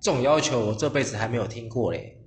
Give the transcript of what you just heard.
这种要求我这辈子还没有听过嘞。